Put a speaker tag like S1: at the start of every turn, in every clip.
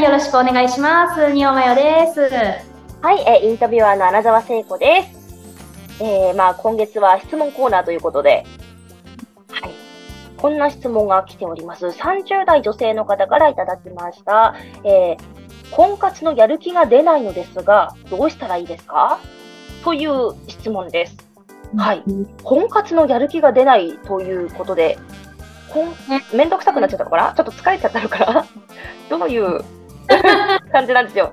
S1: 回よろしくお願いします。におまよです。
S2: はい、えーインタビュアーの穴澤聖子です。えー、まあ、今月は質問コーナーということで、はい。こんな質問が来ております。30代女性の方からいただきました。えー、婚活のやる気が出ないのですが、どうしたらいいですか？という質問です。はい。婚活のやる気が出ないということで、こんめんどくさくなっちゃったのかな？ちょっと疲れちゃったのかな？どういう 感じなんですよ。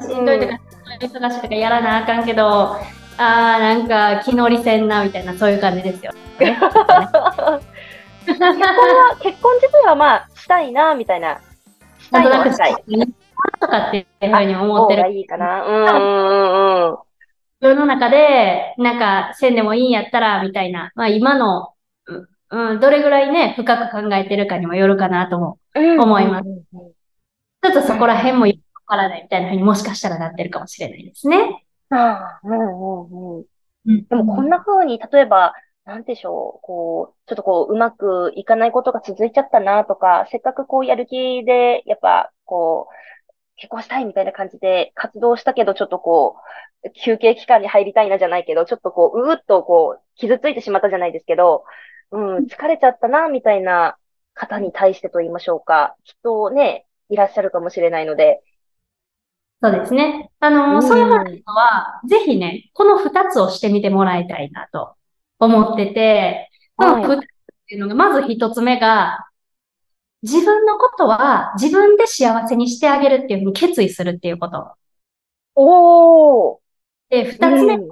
S1: しんどいとか、忙しいとかやらなあかんけど、あーなんか気乗りせんなみたいなそういう感じですよ。ね
S2: 結婚は、結婚自体はまあ、したいな、みたいな。したいの
S1: な
S2: たい。
S1: とかっていうふうに思ってる。
S2: いいかな。うんうんうんうん。
S1: 世の中で、なんか、せんでもいいんやったら、みたいな。まあ今の、うんうん、どれぐらいね、深く考えてるかにもよるかなと思います
S2: うんうんうん
S1: ちょっとそこら辺もよくわからないみたいなふうにもしかしたらなってるかもしれないですね。
S2: ああ、うんうんうん。
S1: うん。
S2: でもこん。な風に、例えば、なん。でしょう、こう、ちょっとこう、うまくいかないことが続いちゃったなとか、せっかくこう、やる気で、やっぱ、こう、結婚したいみたいな感じで活動したけど、ちょっとこう、休憩期間に入りたいなじゃないけど、ちょっとこう、うーっとこう、傷ついてしまったじゃないですけど、うん、疲れちゃったな、みたいな方に対してと言いましょうか、きっとね、いらっしゃるかもしれないので、
S1: そうですね。あの、
S2: うん。
S1: そういう人は、ぜひね、この二つをしてみてもらいたいなと思ってて、この
S2: はい
S1: 二つっていうのが、まず一つ目が、自分のことは自分で幸せにしてあげるっていうふうに決意するっていうこと。
S2: おー、
S1: で、二つ目
S2: うん。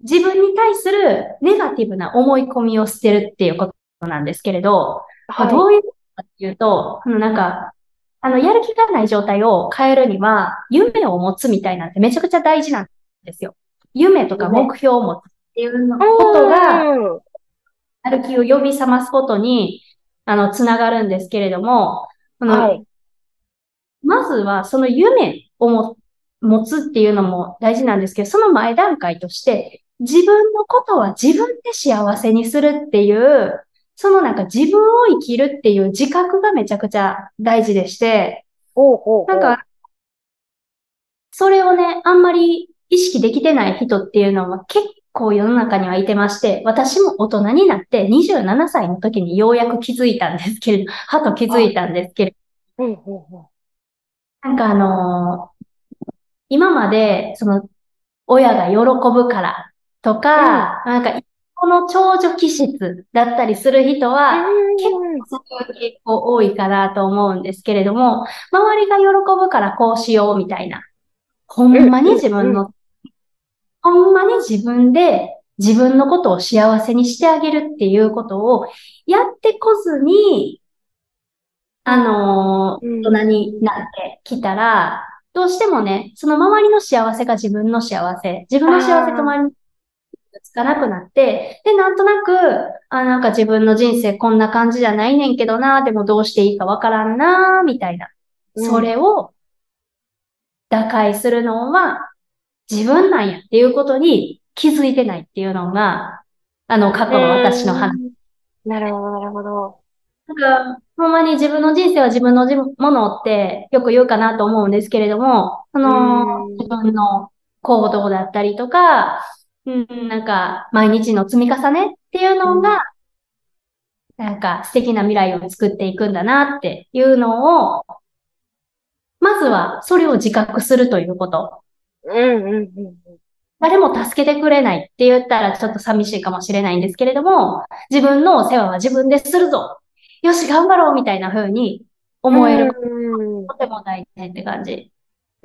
S1: 自分に対するネガティブな思い込みを捨てるっていうことなんですけれど、まあ
S2: はい
S1: どういうことかっていうと、あのなんか、あの、やる気がない状態を変えるには、夢を持つみたいなんてめちゃくちゃ大事なんですよ。夢とか目標を持つっていうのことが、
S2: うん
S1: やる気を呼び覚ますことに、あの、つながるんですけれども、この
S2: はい。
S1: まずはその夢をも持つっていうのも大事なんですけど、その前段階として、自分のことは自分で幸せにするっていう、そのなんか自分を生きるっていう自覚がめちゃくちゃ大事でして。なんか、それをね、あんまり意識できてない人っていうのは結構世の中にはいてまして、私も大人になって27歳の時にようやく気づいたんですけれど、はと気づいたんですけれど、
S2: うんうんう。ん
S1: なんかあのー今まで、その、親が喜ぶからとか、なんか、この長女気質だったりする人は、結構そういう多いかなと思うんですけれども、周りが喜ぶからこうしようみたいな。ほんまに自分の、ほんまに自分で自分のことを幸せにしてあげるっていうことをやってこずに、あのー
S2: うん。
S1: 大人になってきたら、どうしてもね、その周りの幸せが自分の幸せ、自分の幸せと周りのつかなくなって、で、なんとなく、あ、なんか自分の人生こんな感じじゃないねんけどな、でもどうしていいかわからんな、みたいな。
S2: うん
S1: それを打開するのは自分なんやっていうことに気づいてないっていうのが、あの、過去の私の話。
S2: なるほど、なるほど。
S1: なんか、ほんまに自分の人生は自分のじものってよく言うかなと思うんですけれども、その、
S2: うん
S1: 自分の行動だったりとか、うん、なんか、毎日の積み重ねっていうのが、なんか素敵な未来を作っていくんだなっていうのを、まずはそれを自覚するということ。
S2: うんうんうん
S1: 誰も助けてくれないって言ったらちょっと寂しいかもしれないんですけれども、自分のお世話は自分でするぞ。よし、頑張ろうみたいな風に思える
S2: うん
S1: とても大事って感じ。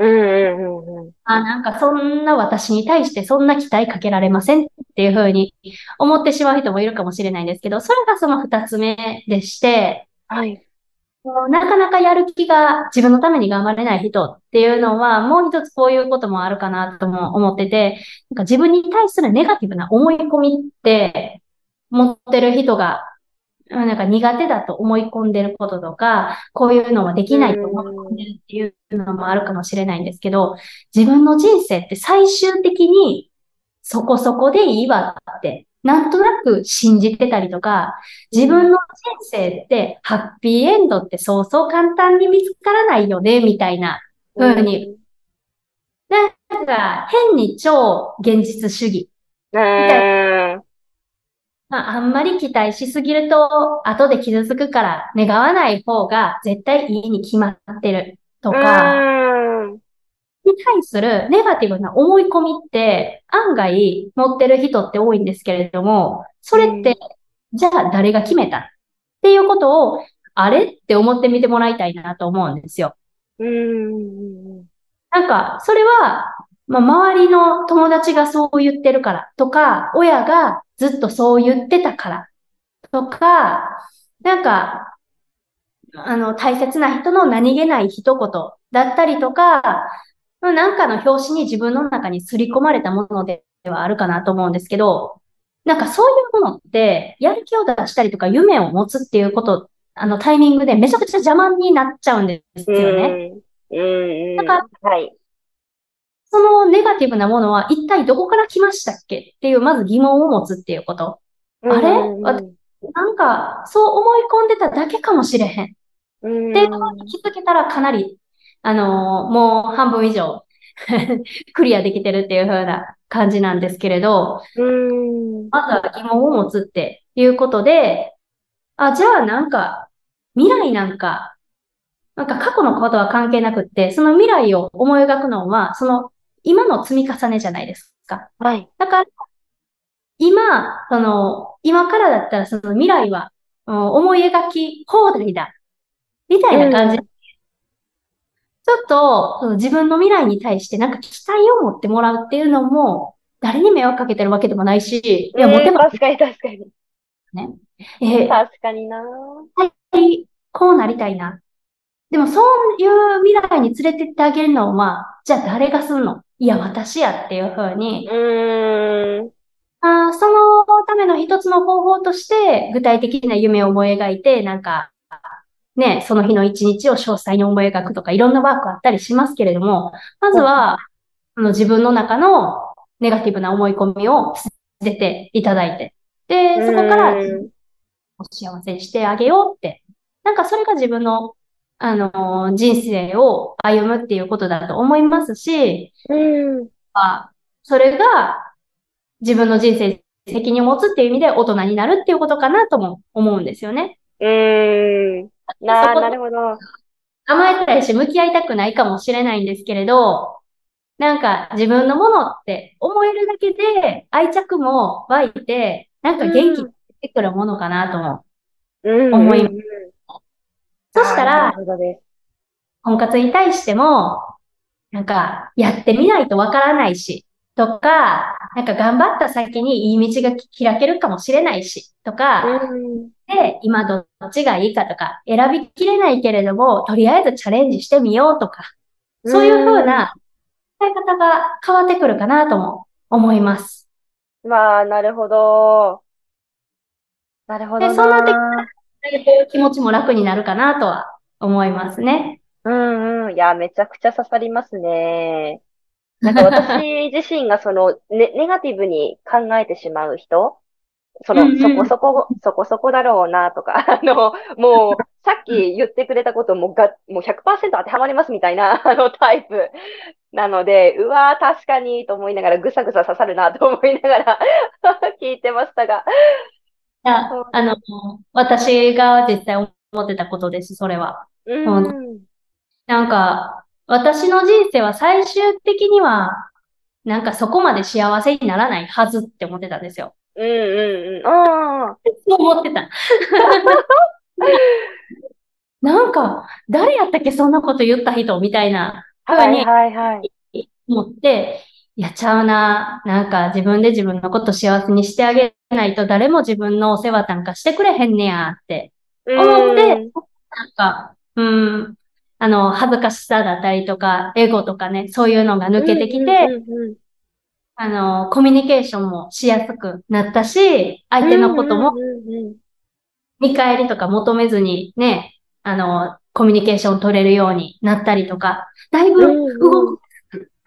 S2: うんうんうんうん。
S1: あ、なんかそんな私に対してそんな期待かけられませんっていう風に思ってしまう人もいるかもしれないんですけど、それがその二つ目でして、
S2: はい。
S1: なかなかやる気が自分のために頑張れない人っていうのは、もう一つこういうこともあるかなとも思ってて、なんか自分に対するネガティブな思い込みって持ってる人が、うんなんか苦手だと思い込んでることとか、こういうのはできないと思い込んでるっていうのもあるかもしれないんですけど、自分の人生って最終的にそこそこでいいわってなんとなく信じてたりとか、自分の人生ってハッピーエンドってそうそう簡単に見つからないよね、みたいな風に。なんか変に超現実主義。
S2: うん。うん。
S1: まあ、あんまり期待しすぎると後で傷つくから願わない方が絶対いいに決まってるとか、
S2: うん。
S1: に対するネガティブな思い込みって案外持ってる人って多いんですけれども、それって、じゃあ誰が決めた？っていうことを、あれって思ってみてもらいたいなと思うんですよ。
S2: うん。
S1: なんか、それは、まあ、周りの友達がそう言ってるからとか、親がずっとそう言ってたからとか、なんか、あの、大切な人の何気ない一言だったりとか、まあなんかの表紙に自分の中に刷り込まれたものではあるかなと思うんですけど、なんかそういうものって、やる気を出したりとか夢を持つっていうこと、あのタイミングでめちゃくちゃ邪魔になっちゃうんですよね。
S2: うん。うん。
S1: だか
S2: はい。
S1: ネガティブなものは一体どこから来ましたっけっていう、まず疑問を持つっていうこと。あれ？なんか、そう思い込んでただけかもしれへん。
S2: うん。
S1: っていうことに気づけたらかなり、あのーもう半分以上 クリアできてるっていう風な感じなんですけれど、
S2: うん。
S1: まずは疑問を持つっていうことで、あ、じゃあなんか、未来なんか、なんか過去のことは関係なくって、その未来を思い描くのは、その今の積み重ねじゃないですか。
S2: はい。
S1: だから、今、その、今からだったらその未来は、うん思い描き放題だ。みたいな感じ。
S2: う
S1: ちょっと、その自分の未来に対してなんか期待を持ってもらうっていうのも、誰に迷惑かけてるわけでもないし、いや、持て
S2: うん
S1: ば、
S2: 確かに確かに。
S1: えー
S2: 確かにな。
S1: こうなりたいな。でも、そういう未来に連れてってあげるのは、じゃあ誰がすんの？いや、私やっていうふうに、
S2: うん。
S1: あーそのための一つの方法として、具体的な夢を思い描いて、なんか、ね、その日の一日を詳細に思い描くとか、いろんなワークあったりしますけれども、まずは、あの自分の中のネガティブな思い込みを捨てていただいて、で、そこから幸せにしてあげようって。なんかそれが自分の、あのー人生を歩むっていうことだと思いますし、
S2: うん。
S1: あそれが自分の人生に責任を持つっていう意味で大人になるっていうことかなとも思うんですよね。
S2: うん。な、なるほど。
S1: 甘えたいし向き合いたくないかもしれないんですけれど、なんか自分のものって思えるだけで愛着も湧いて、なんか元気に出てくるものかなとも。
S2: うん。
S1: 思い
S2: うん
S1: そしたら。婚活に対しても、なんか、やってみないとわからないし、とか、なんか頑張った先にいい道が開けるかもしれないし、とか、
S2: うん。
S1: で、今どっちがいいかとか、選びきれないけれども、とりあえずチャレンジしてみようとか、そういう風な使い方が変わってくるかなとも思います。
S2: まあ、なるほど。なるほど
S1: でそんな時
S2: な。
S1: 気持ちも楽になるかなとは思いますね。
S2: うんうん。いや、めちゃくちゃ刺さりますね。なんか私自身がその、ね、ネガティブに考えてしまう人そのそこそこ、そこそこだろうなとか、あの、もう、さっき言ってくれたこともが、もう100%当てはまりますみたいな、あのタイプなので、うわー、確かに、と思いながら、ぐさぐさ刺さるなと思いながら聞いてましたが。
S1: いやあの、私が実際思ってたことです、それは。
S2: うん。
S1: なんか、私の人生は最終的には、なんかそこまで幸せにならないはずって思ってたんですよ。
S2: うんうんうん。ああ。
S1: そう思ってた。なんか、誰やったっけそんなこと言った人みたいな
S2: はいはいはい。
S1: 思って、やっちゃうな。なんか自分で自分のこと幸せにしてあげないと誰も自分のお世話なんかしてくれへんねやって。思って、なんか、うん、あの、恥ずかしさだったりとか、エゴとかね、そういうのが抜けてきて、あの、コミュニケーションもしやすくなったし、相手のことも見返りとか求めずにね、あの、コミュニケーション取れるようになったりとか、だいぶ動くた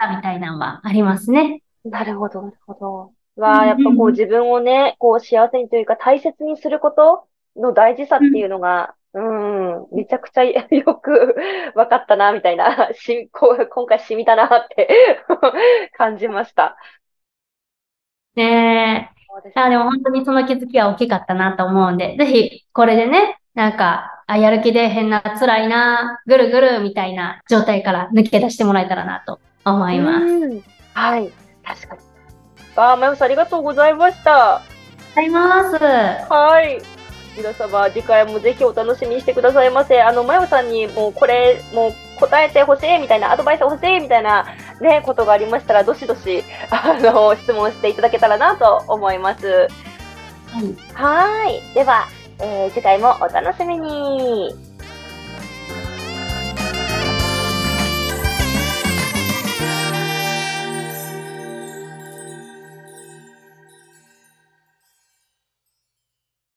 S1: みたいなのはありますね。
S2: なるほど、なるほど。は、やっぱこ
S1: うんうん
S2: う自分をね、こう幸せにというか大切にすることの大事さっていうのが、うん、めちゃくちゃよく分かったな、みたいな、し、こう今回染みたなって 感じました。
S1: ねえ。あ、でも本当にその気づきは大きかったなと思うんで、ぜひこれでね、なんか、あ、やる気出えへんな、辛いな、ぐるぐるみたいな状態から抜け出してもらえたらなと思います。
S2: うんはい、確かに。あー、まゆさんありがとうございました。
S1: あります。
S2: はい。皆様、次回もぜひお楽しみにしてくださいませ。あの、まゆさんにもうこれ、もう答えてほしいみたいな、アドバイス欲しいみたいなね、ことがありましたら、どしどし、あの、質問していただけたらなと思います。
S1: はい
S2: はい。では、えー次回もお楽しみに。